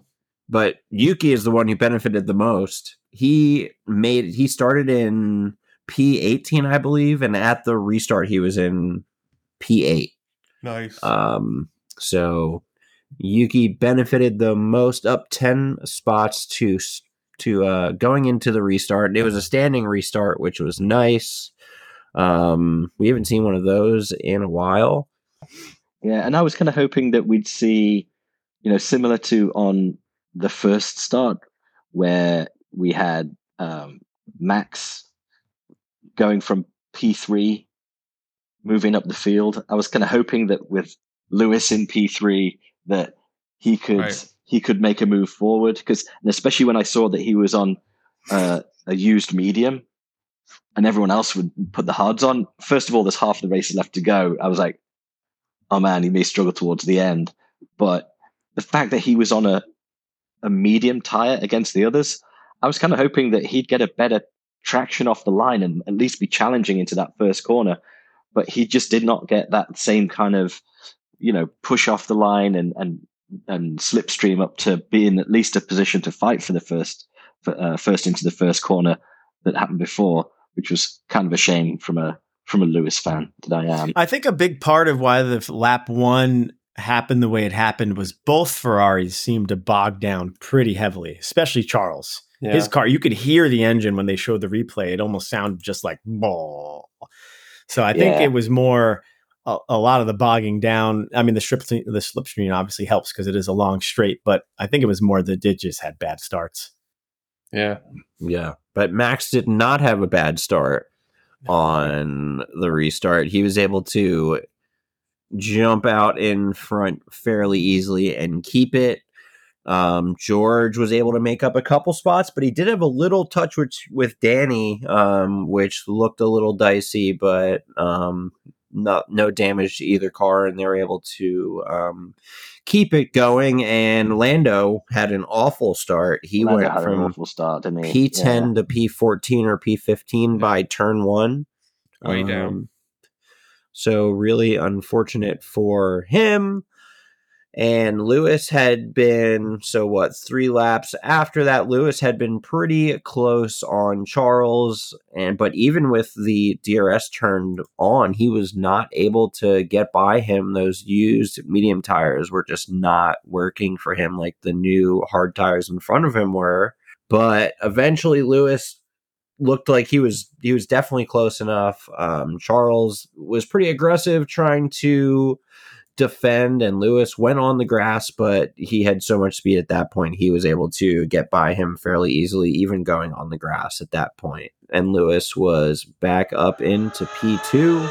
but Yuki is the one who benefited the most. He made he started in P eighteen, I believe, and at the restart he was in P eight. Nice. Um, so Yuki benefited the most, up ten spots to to uh, going into the restart. It was a standing restart, which was nice. Um, we haven't seen one of those in a while. Yeah, and I was kind of hoping that we'd see, you know, similar to on the first start, where we had um, Max going from P3, moving up the field. I was kind of hoping that with Lewis in P3, that he could Right. he could make a move forward. Because, and especially when I saw that he was on uh, a used medium, and everyone else would put the hards on. First of all, there's half the race left to go. I was like, oh man, he may struggle towards the end. But the fact that he was on a a medium tire against the others. I was kind of hoping that he'd get a better traction off the line and at least be challenging into that first corner. But he just did not get that same kind of, you know, push off the line and and and slipstream up to be in at least a position to fight for the first for, uh, first into the first corner that happened before, which was kind of a shame from a from a Lewis fan that I am. I think a big part of why the lap one happened the way it happened was both Ferraris seemed to bog down pretty heavily, especially Charles. Yeah. His car, you could hear the engine when they showed the replay. It almost sounded just like ball. So I think yeah. it was more a, a, lot of the bogging down. I mean, the strip, the slipstream obviously helps because it is a long straight, but I think it was more the did just had bad starts. Yeah, yeah. But Max did not have a bad start on the restart. He was able to jump out in front fairly easily and keep it. Um, George was able to make up a couple spots, but he did have a little touch with, with Danny, um, which looked a little dicey, but um, not no damage to either car, and they were able to um, keep it going. And Lando had an awful start. He Lando went from awful start, didn't he? P10 yeah. to P14 or P15 yeah. by turn one. Way down. Um, so really unfortunate for him. And Lewis had been, so what, three laps after that, Lewis had been pretty close on Charles. And, but even with the DRS turned on, he was not able to get by him. Those used medium tires were just not working for him like the new hard tires in front of him were. But eventually, Lewis looked like he was he was definitely close enough. Um, Charles was pretty aggressive trying to defend, and Lewis went on the grass, but he had so much speed at that point he was able to get by him fairly easily, even going on the grass at that point. And Lewis was back up into P two.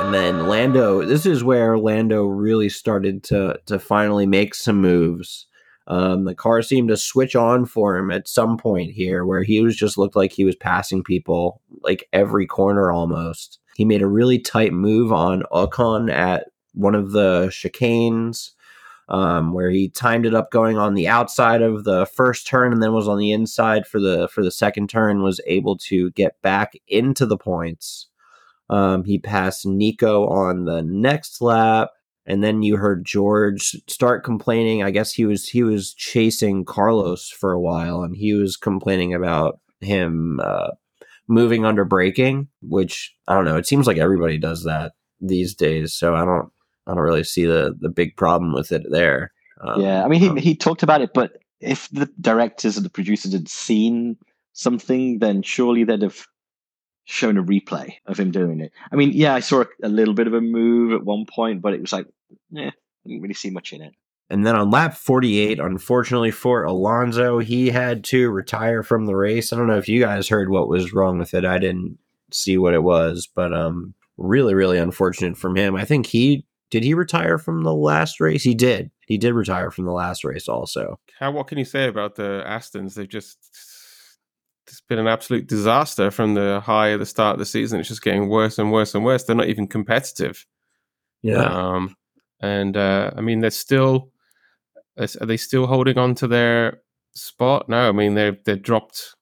And then Lando, this is where Lando really started to to finally make some moves. Um, the car seemed to switch on for him at some point here where he was just looked like he was passing people like every corner almost. He made a really tight move on Ocon at one of the chicanes um, where he timed it up going on the outside of the first turn and then was on the inside for the for the second turn was able to get back into the points. Um, he passed Nico on the next lap and then you heard George start complaining. I guess he was he was chasing Carlos for a while, and he was complaining about him uh, moving under braking. Which I don't know. It seems like everybody does that these days. So I don't I don't really see the the big problem with it there. Um, yeah, I mean he um, he talked about it, but if the directors and the producers had seen something, then surely they'd have shown a replay of him doing it. I mean, yeah, I saw a, a little bit of a move at one point, but it was like, yeah, I didn't really see much in it. And then on lap 48, unfortunately for Alonso, he had to retire from the race. I don't know if you guys heard what was wrong with it. I didn't see what it was, but um really really unfortunate from him. I think he did he retire from the last race? He did. He did retire from the last race also. How what can you say about the Astons? They've just it's been an absolute disaster from the high of the start of the season. It's just getting worse and worse and worse. They're not even competitive. Yeah. Um, and uh, I mean, they're still are they still holding on to their spot? No, I mean they're they're dropped.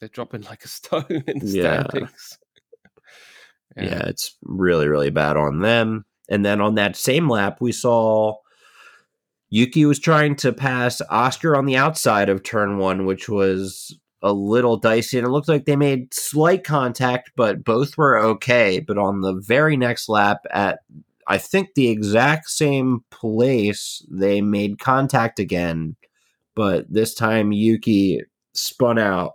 They're dropping like a stone in the yeah. standings. yeah. yeah, it's really really bad on them. And then on that same lap, we saw Yuki was trying to pass Oscar on the outside of turn one, which was a little dicey and it looked like they made slight contact but both were okay. But on the very next lap at i think the exact same place they made contact again. But this time yuki spun out.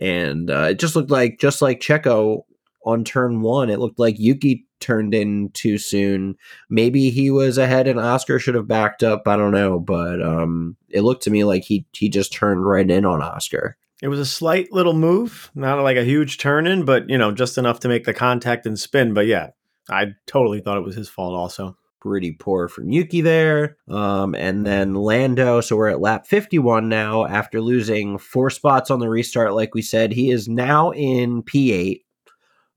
And uh, it just looked like just like checo on turn one it looked like yuki turned in too soon maybe he was ahead and oscar should have backed up i don't know but um it looked to me like he he just turned right in on Oscar. It was a slight little move, not like a huge turn in, but you know, just enough to make the contact and spin. But yeah, I totally thought it was his fault also. Pretty poor from Yuki there. Um, and then Lando. So we're at lap 51 now after losing four spots on the restart. Like we said, he is now in P8,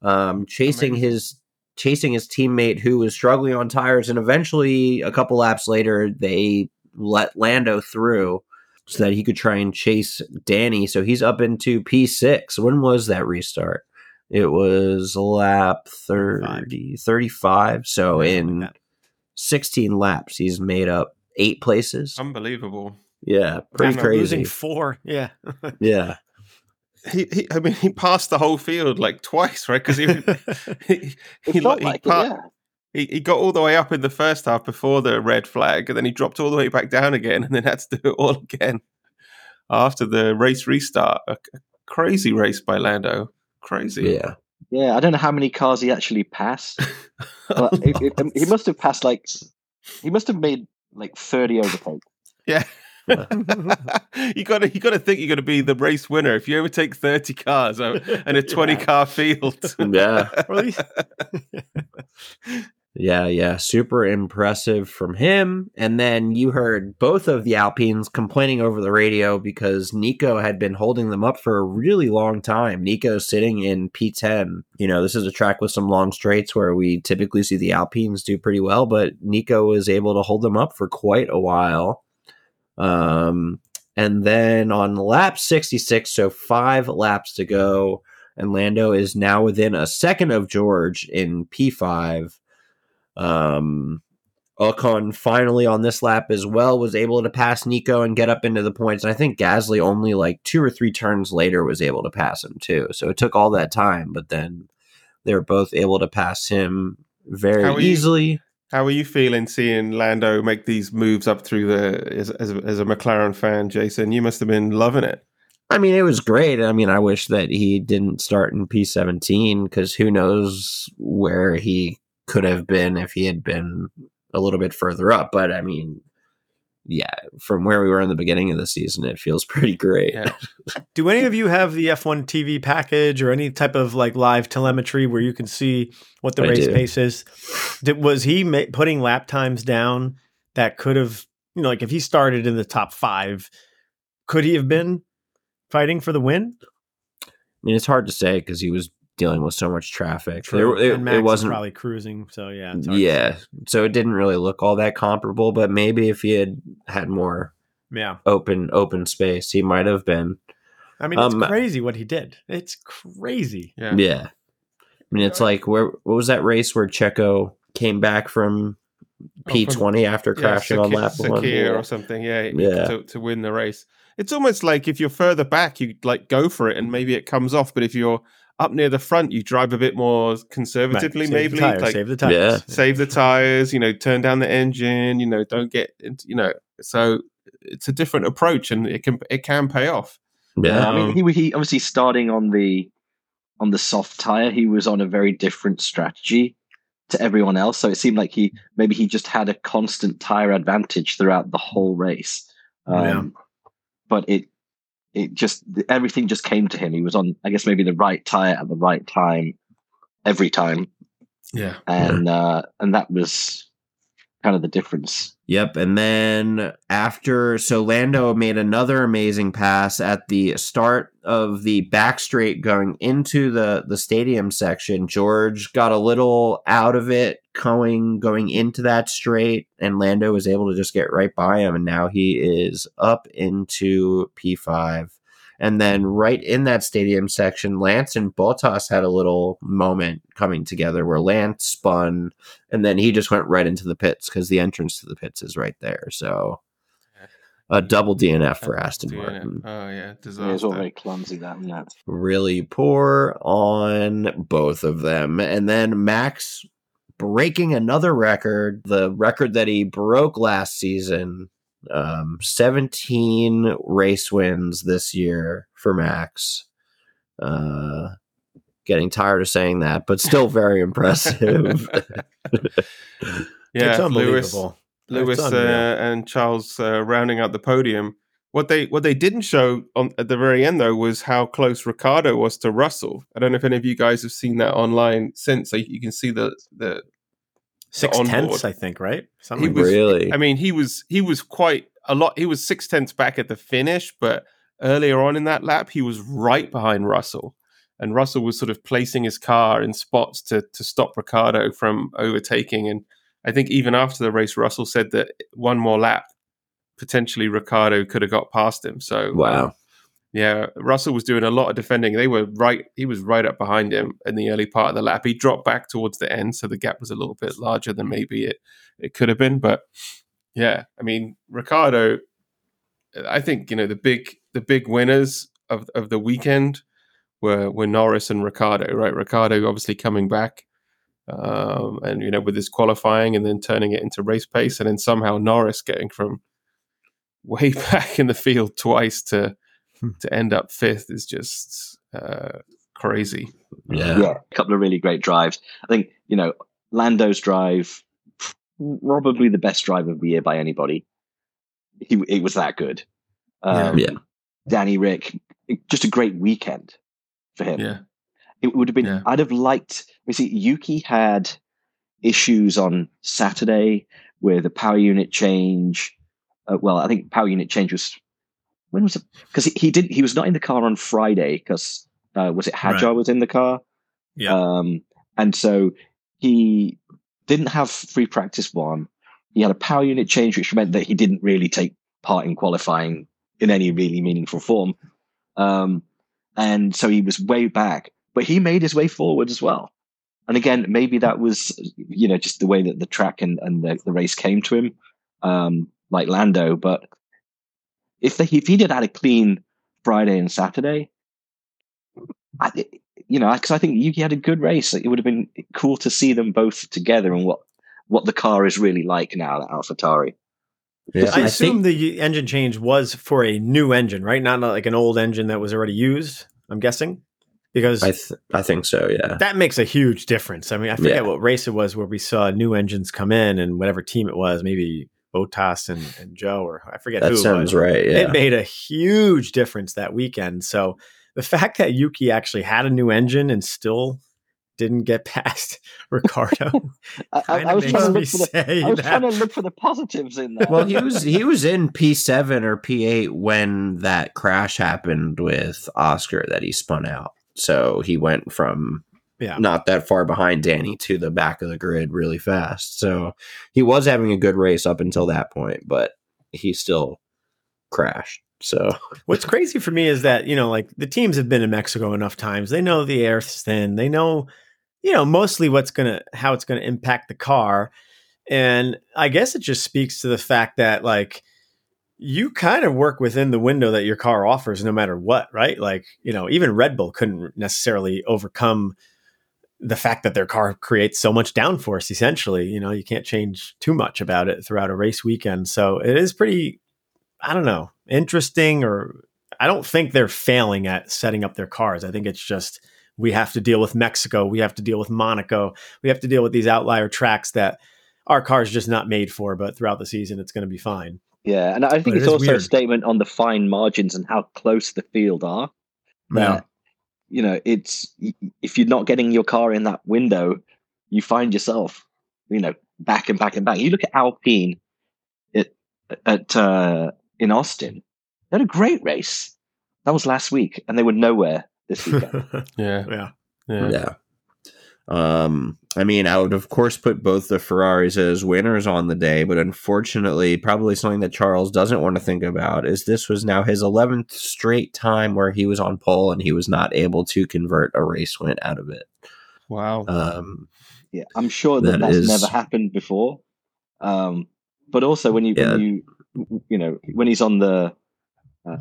um, chasing his chasing his teammate who was struggling on tires, and eventually, a couple laps later, they let Lando through so that he could try and chase Danny. So he's up into P6. When was that restart? It was lap 30, 35. So in 16 laps, he's made up eight places. Unbelievable. Yeah, pretty After crazy. Losing four. Yeah. yeah. He, he, I mean, he passed the whole field like twice, right? Because he, he, he, felt he, like pa- it, yeah. he, he got all the way up in the first half before the red flag, and then he dropped all the way back down again, and then had to do it all again after the race restart. A, a crazy race by Lando. Crazy. Yeah. Yeah, I don't know how many cars he actually passed. But it, it, he must have passed like he must have made like thirty overtakes. Yeah. you got to you got to think you're going to be the race winner if you overtake 30 cars uh, and a 20 car field. Yeah. Or at least- Yeah, yeah, super impressive from him. And then you heard both of the Alpines complaining over the radio because Nico had been holding them up for a really long time. Nico sitting in P10. You know, this is a track with some long straights where we typically see the Alpines do pretty well, but Nico was able to hold them up for quite a while. Um, and then on lap 66, so five laps to go, and Lando is now within a second of George in P5. Um, Ocon finally on this lap as well was able to pass Nico and get up into the points. And I think Gasly only like two or three turns later was able to pass him too. So it took all that time, but then they were both able to pass him very are you- easily. How are you feeling seeing Lando make these moves up through the as, as, a, as a McLaren fan, Jason? You must have been loving it. I mean, it was great. I mean, I wish that he didn't start in P17 because who knows where he could have been if he had been a little bit further up. But I mean, yeah, from where we were in the beginning of the season, it feels pretty great. Yeah. Do any of you have the F1 TV package or any type of like live telemetry where you can see what the I race do. pace is? Did, was he ma- putting lap times down that could have, you know, like if he started in the top five, could he have been fighting for the win? I mean, it's hard to say because he was dealing with so much traffic. True. There- it, and Max it is wasn't probably cruising, so yeah. it's hard to yeah so it didn't really look all that comparable but maybe if he had had more yeah. open open space he might have been I mean, it's Um, crazy what he did. It's crazy. Yeah. yeah i mean it's like where what was that race where checo came back from Oh, p20 after Yeah, crashing on Sakhir- lap one Sakhir or something. Yeah, Yeah. To, to win the race. It's almost like if you're further back, you like go for it and maybe it comes off. But if you're up near the front, you drive a bit more conservatively. Right, maybe save the tires, like save the tires. Yeah. save the tires. You know, turn down the engine. You know, don't get. into- You know, so it's a different approach, and it can it can pay off. yeah I Um, mean, he he obviously starting on the on the soft tire. He was on a very different strategy to everyone else. So it seemed like he maybe he just had a constant tire advantage throughout the whole race. Um, Yeah. But it it just everything just came to him. He was on, I guess, maybe the right tire at the right time every time, Yeah. and uh, and that was kind of the difference. Yep. And then after, so Lando made another amazing pass at the start of the back straight going into the, the stadium section. George got a little out of it going, going into that straight, and Lando was able to just get right by him. And now he is up into P5. And then right in that stadium section, Lance and Bottas had a little moment coming together where Lance spun and then he just went right into the pits because the entrance to the pits is right there. So a double DNF for Aston DNF. Martin. Oh yeah, Yeah, it was all very clumsy that and that. Really poor on both of them. And then Max breaking another record, the record that he broke last season. Um, 17 race wins this year for Max. Uh, getting tired of saying that, but still very impressive. yeah, it's Lewis, unbelievable. Lewis It's uh, and Charles uh, rounding out the podium. What they what they didn't show on at the very end though was how close Ricciardo was to Russell. I don't know if any of you guys have seen that online since. So you can see the the. Six tenths. I think, right? He Something was- really? I mean, he was he was quite a lot. He was six tenths back at the finish, but earlier on in that lap, he was right behind Russell. and Russell was sort of placing his car in spots to to stop Ricciardo from overtaking. And I think even after the race, Russell said that one more lap, potentially Ricciardo could have got past him. So um, Wow. Yeah, Russell was doing a lot of defending. They were right; he was right up behind him in the early part of the lap. He dropped back towards the end, so the gap was a little bit larger than maybe it it could have been. But yeah, I mean, Ricciardo, I think you know the big the big winners of of the weekend were were Norris and Ricciardo. Right, Ricciardo obviously coming back. Um, and you know, with his qualifying and then turning it into race pace, and then somehow Norris getting from way back in the field twice to to end up fifth is just uh, crazy. Yeah. yeah, a couple of really great drives. I think you know Lando's drive, probably the best drive of the year by anybody. He it was that good. Um, Yeah. Danny Rick, just a great weekend for him. Yeah, It would have been. Yeah. I'd have liked. You see, Yuki had issues on Saturday with a power unit change. Uh, well, I think power unit change was when was it? Because he, he didn't. He was not in the car on Friday because uh, was it Hadjar Right. was in the car. Yeah. Um, and so he didn't have free practice one. He had a power unit change, which meant that he didn't really take part in qualifying in any really meaningful form. Um, and so he was way back, but he made his way forward as well. And again, maybe that was, you know, just the way that the track and, and the, the race came to him, um, like Lando. But if they, if he did had a clean Friday and Saturday, I, you know, because I think Yuki had a good race. It would have been cool to see them both together and what what the car is really like now at AlphaTauri. Yeah. I, I assume think the engine change was for a new engine, right? Not like an old engine that was already used. I'm guessing because I, th- I think so. Yeah. that makes a huge difference. I mean, I forget Yeah. what race it was where we saw new engines come in and whatever team it was, maybe Bottas and, and Zhou, or I forget That who. it sounds was. right. Yeah. It made a huge difference that weekend. So the fact that Yuki actually had a new engine and still didn't get past Ricciardo I, I, I was trying to look for the I was trying to look for the positives in that. well, he was he was in P seven or P eight when that crash happened with Oscar that he spun out. So he went from Yeah. not that far behind Danny to the back of the grid really fast. So he was having a good race up until that point, but he still crashed. So What's crazy for me is that, you know, like the teams have been in Mexico enough times. They know the air's thin. They know, you know, mostly what's going to, how it's going to impact the car. And I guess it just speaks to the fact that, like, you kind of work within the window that your car offers no matter what, right? Like, you know, even Red Bull couldn't necessarily overcome the fact that their car creates so much downforce essentially. You know, you can't change too much about it throughout a race weekend. So it is pretty I don't know, interesting or I don't think they're failing at setting up their cars. I think it's just we have to deal with Mexico, we have to deal with Monaco, we have to deal with these outlier tracks that our car's just not made for, but throughout the season it's going to be fine. yeah, and I think it it's is also a statement on the fine margins and how close the field are. That you know, it's if you're not getting your car in that window, you find yourself, you know, back and back and back. You look at Alpine at at uh, in Austin; they had a great race. That was last week, and they were nowhere this weekend. yeah, yeah. yeah. yeah. Um, I mean, I would of course put both the Ferraris as winners on the day, but unfortunately, probably something that Charles doesn't want to think about is this was now his 11th straight time where he was on pole and he was not able to convert a race win out of it. Wow. Um, Yeah, I'm sure that, That that's is- never happened before. Um, but also when you Yeah. when you you know when he's on the uh,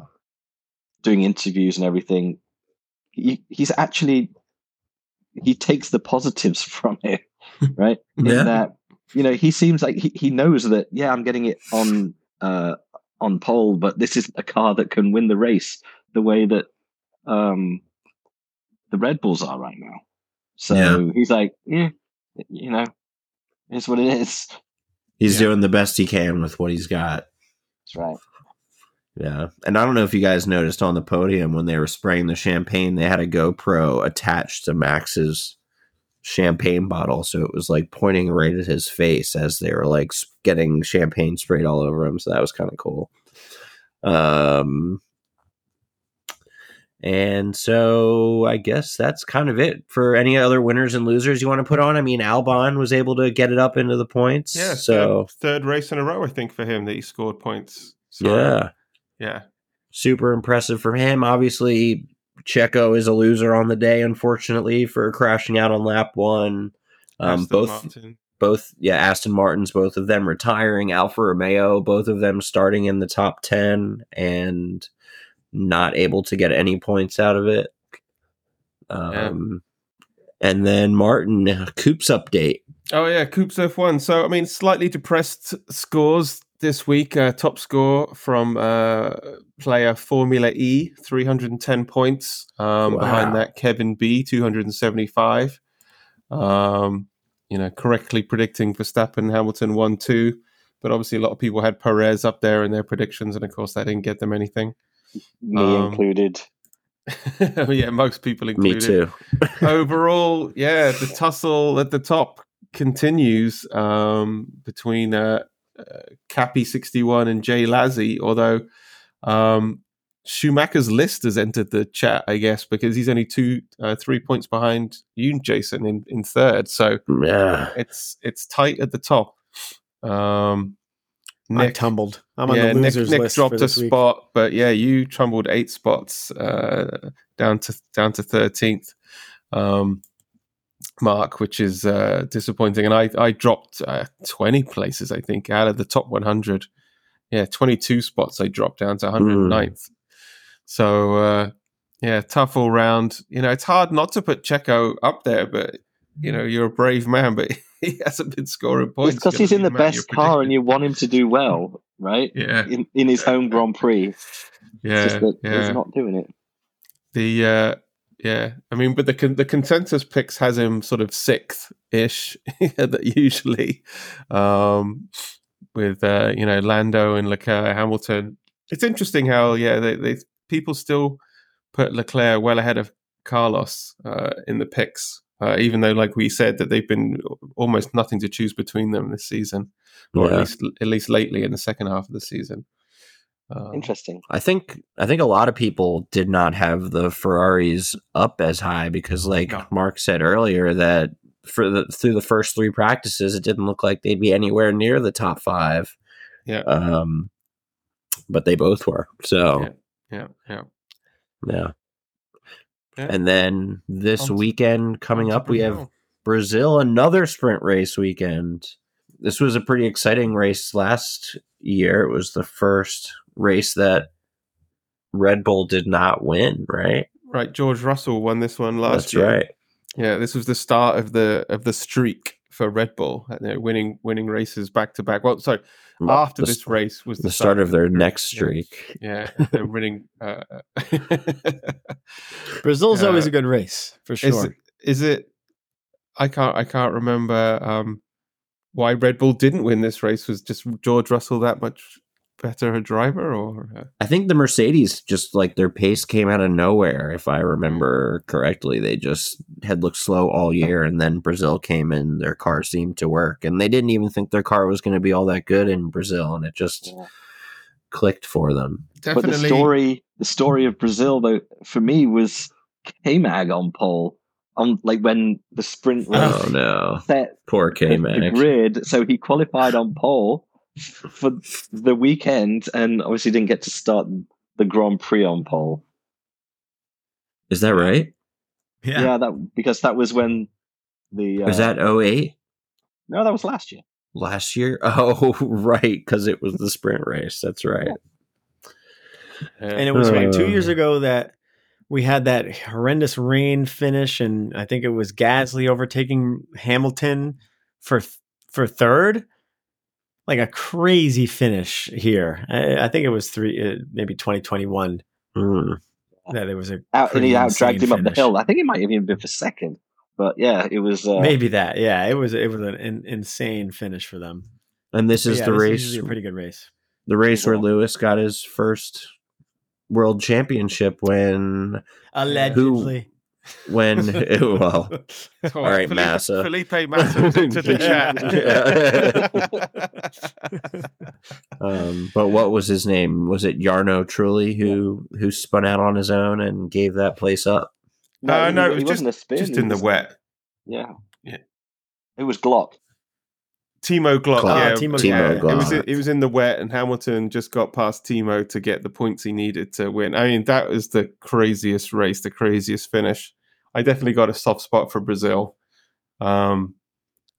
doing interviews and everything, he, he's actually he takes the positives from it, right? Yeah. In that you know he seems like he, he knows that yeah I'm getting it on uh, on pole, but this is a car that can win the race the way that um, the Red Bulls are right now. So Yeah. he's like, yeah, you know, it's what it is. he's Yeah. doing the best he can with what he's got. That's right. Yeah. And I don't know if you guys noticed on the podium when they were spraying the champagne, they had a GoPro attached to Max's champagne bottle. So it was like pointing right at his face as they were like getting champagne sprayed all over him. So that was kind of cool. Um, And so I guess that's kind of it for any other winners and losers you want to put on. I mean, Albon was able to get it up into the points. Yeah, So third, third race in a row, I think, for him that he scored points. So, yeah, yeah, super impressive from him. Obviously, Checo is a loser on the day, unfortunately, for crashing out on lap one. Um, Aston both Martin. both yeah aston martins both of them retiring alfa romeo both of them starting in the top 10 and not able to get any points out of it um and then martin coops update Oh yeah, Coops F1. So I mean, slightly depressed scores this week. Uh, top score from uh, player Formula E, three hundred and ten points. Um, Wow. Behind that, Kevin B, two hundred and seventy-five. Um, you know, correctly predicting Verstappen, Hamilton one two, but obviously a lot of people had Perez up there in their predictions, and of course that didn't get them anything. Me Um, included. yeah, most people included. me included. too overall, yeah, the tussle at the top continues um, between uh, Cappy sixty one and Jay Lazzy. Although um, Schumacher's list has entered the chat, I guess, because he's only two, uh, three points behind you, Jason, in, in third. So yeah it's it's tight at the top. Um, I tumbled. I'm on yeah, the Nick, losers Nick list dropped a week. spot, but yeah, you tumbled eight spots uh, down to down to thirteenth um, mark, which is uh, disappointing. And I I dropped uh, twenty places, I think, out of the top one hundred. Yeah, twenty two spots I dropped down to 109th. So uh, yeah, tough all round. You know, it's hard not to put Checo up there, but you know, you're a brave man, but he hasn't been scoring points. Because he's in the best car and you want him to do well, right? Yeah, In, in his home Grand Prix. Yeah, yeah. he's not doing it. The uh yeah, I mean, but the con- the consensus picks has him sort of sixth ish, that usually, um, with uh, you know Lando and Leclerc, Hamilton. It's interesting how yeah they, they people still put Leclerc well ahead of Carlos uh, in the picks, uh, even though like we said that they've been almost nothing to choose between them this season, or Yeah. at least at least lately in the second half of the season. Um, Interesting. I think I think a lot of people did not have the Ferraris up as high because, like No. Mark said earlier, that for the through the first three practices, it didn't look like they'd be anywhere near the top five. Yeah. Um, but they both were. So Yeah. yeah, yeah. yeah. Yeah. And then this On to- weekend coming up, we have Brazil. Brazil, another sprint race weekend. This was a pretty exciting race last year. It was the first race that Red Bull did not win, right? Right, George Russell won this one last That's year. right. Yeah, this was the start of the of the streak for Red Bull, uh, you know, winning winning races back to back. Well, sorry, after the, this race was the, the start of their the- next streak. Yeah, they're winning. Uh, Brazil's Uh, always a good race for sure. Is it, is it? I can't. I can't remember um, why Red Bull didn't win this race. Was just George Russell that much better a driver, or uh, I think the Mercedes just like their pace came out of nowhere. If I remember correctly, they just had looked slow all year, and then Brazil came in. Their car seemed to work, and they didn't even think their car was going to be all that good in Brazil, and it just Yeah. clicked for them. definitely? But the story, the story of Brazil, though, for me was K-Mag on pole. On like when the sprint race Oh no, set poor K the, the Mag. grid, so he qualified on pole for the weekend, and obviously didn't get to start the Grand Prix on pole. Is that right? Yeah, yeah. that because that was when the uh, Was that 08? no, that was last year. last year? Oh, right, because it was the sprint race. That's right. Yeah. And it was like two Uh. years ago that we had that horrendous rain finish, and I think it was Gasly overtaking Hamilton for for third. Like a crazy finish here. I, I think it was three, uh, maybe 2021 Hmm. that it was a Out, and he out dragged insane him up the hill. I think it might have even been for second, but yeah, it was. Uh, maybe that. Yeah, it was it was an, in, insane finish for them. And this But is yeah, the this race, usually a pretty good race. the race where Lewis got his first world championship when Allegedly, when well All right, Felipe, Massa. Felipe Massa to the chat. um but what was his name was it Jarno Trulli who who spun out on his own and gave that place up No, he- no, it he was wasn't a spin. Just in the wet. Yeah. Yeah. It was Glock. Timo Glock, Glock. yeah, Ah, Timo yeah. Glock. It was in, it was in the wet, and Hamilton just got past Timo to get the points he needed to win. I mean, that was the craziest race, the craziest finish. I definitely got a soft spot for Brazil, um,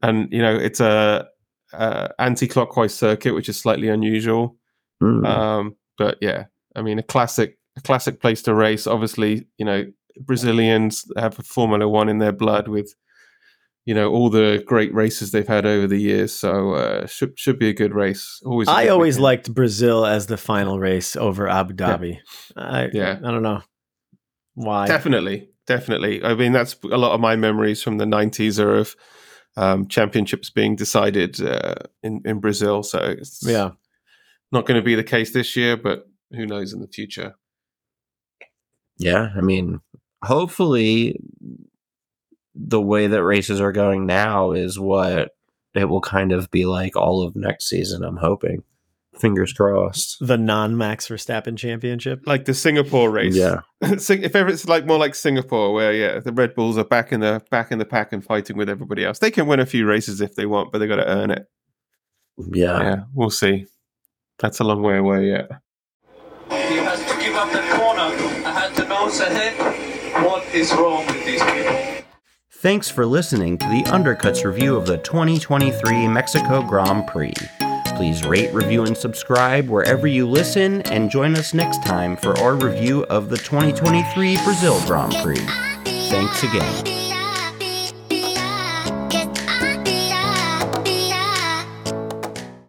and you know, it's a, a anti-clockwise circuit, which is slightly unusual. Hmm. Um, but yeah, I mean, a classic, a classic place to race. Obviously, you know, Brazilians have Formula One in their blood with, you know, all the great races they've had over the years. So uh, should should be a good race. Always. a I good always weekend. liked Brazil as the final race over Abu Dhabi. I, Yeah. I don't know why. Definitely, definitely. I mean, that's a lot of my memories from the '90s are of um, championships being decided uh, in in Brazil. So it's Yeah. not going to be the case this year, but who knows in the future. Yeah, I mean, hopefully, the way that races are going now is what it will kind of be like all of next season. I'm hoping. Fingers crossed. The non Max Verstappen championship. Like the Singapore race, Yeah, if ever it's like more like Singapore, where yeah, the Red Bulls are back in the back in the pack and fighting with everybody else. They can win a few races if they want, but they got to earn it. yeah. yeah, we'll see. That's a long way away yet. He has to give up the corner. I had to nose ahead. What is wrong with these people? Thanks for listening to the Undercuts review of the 2023 Mexico Grand Prix. Please rate, review, and subscribe wherever you listen, and join us next time for our review of the 2023 Brazil Grand Prix. Thanks again.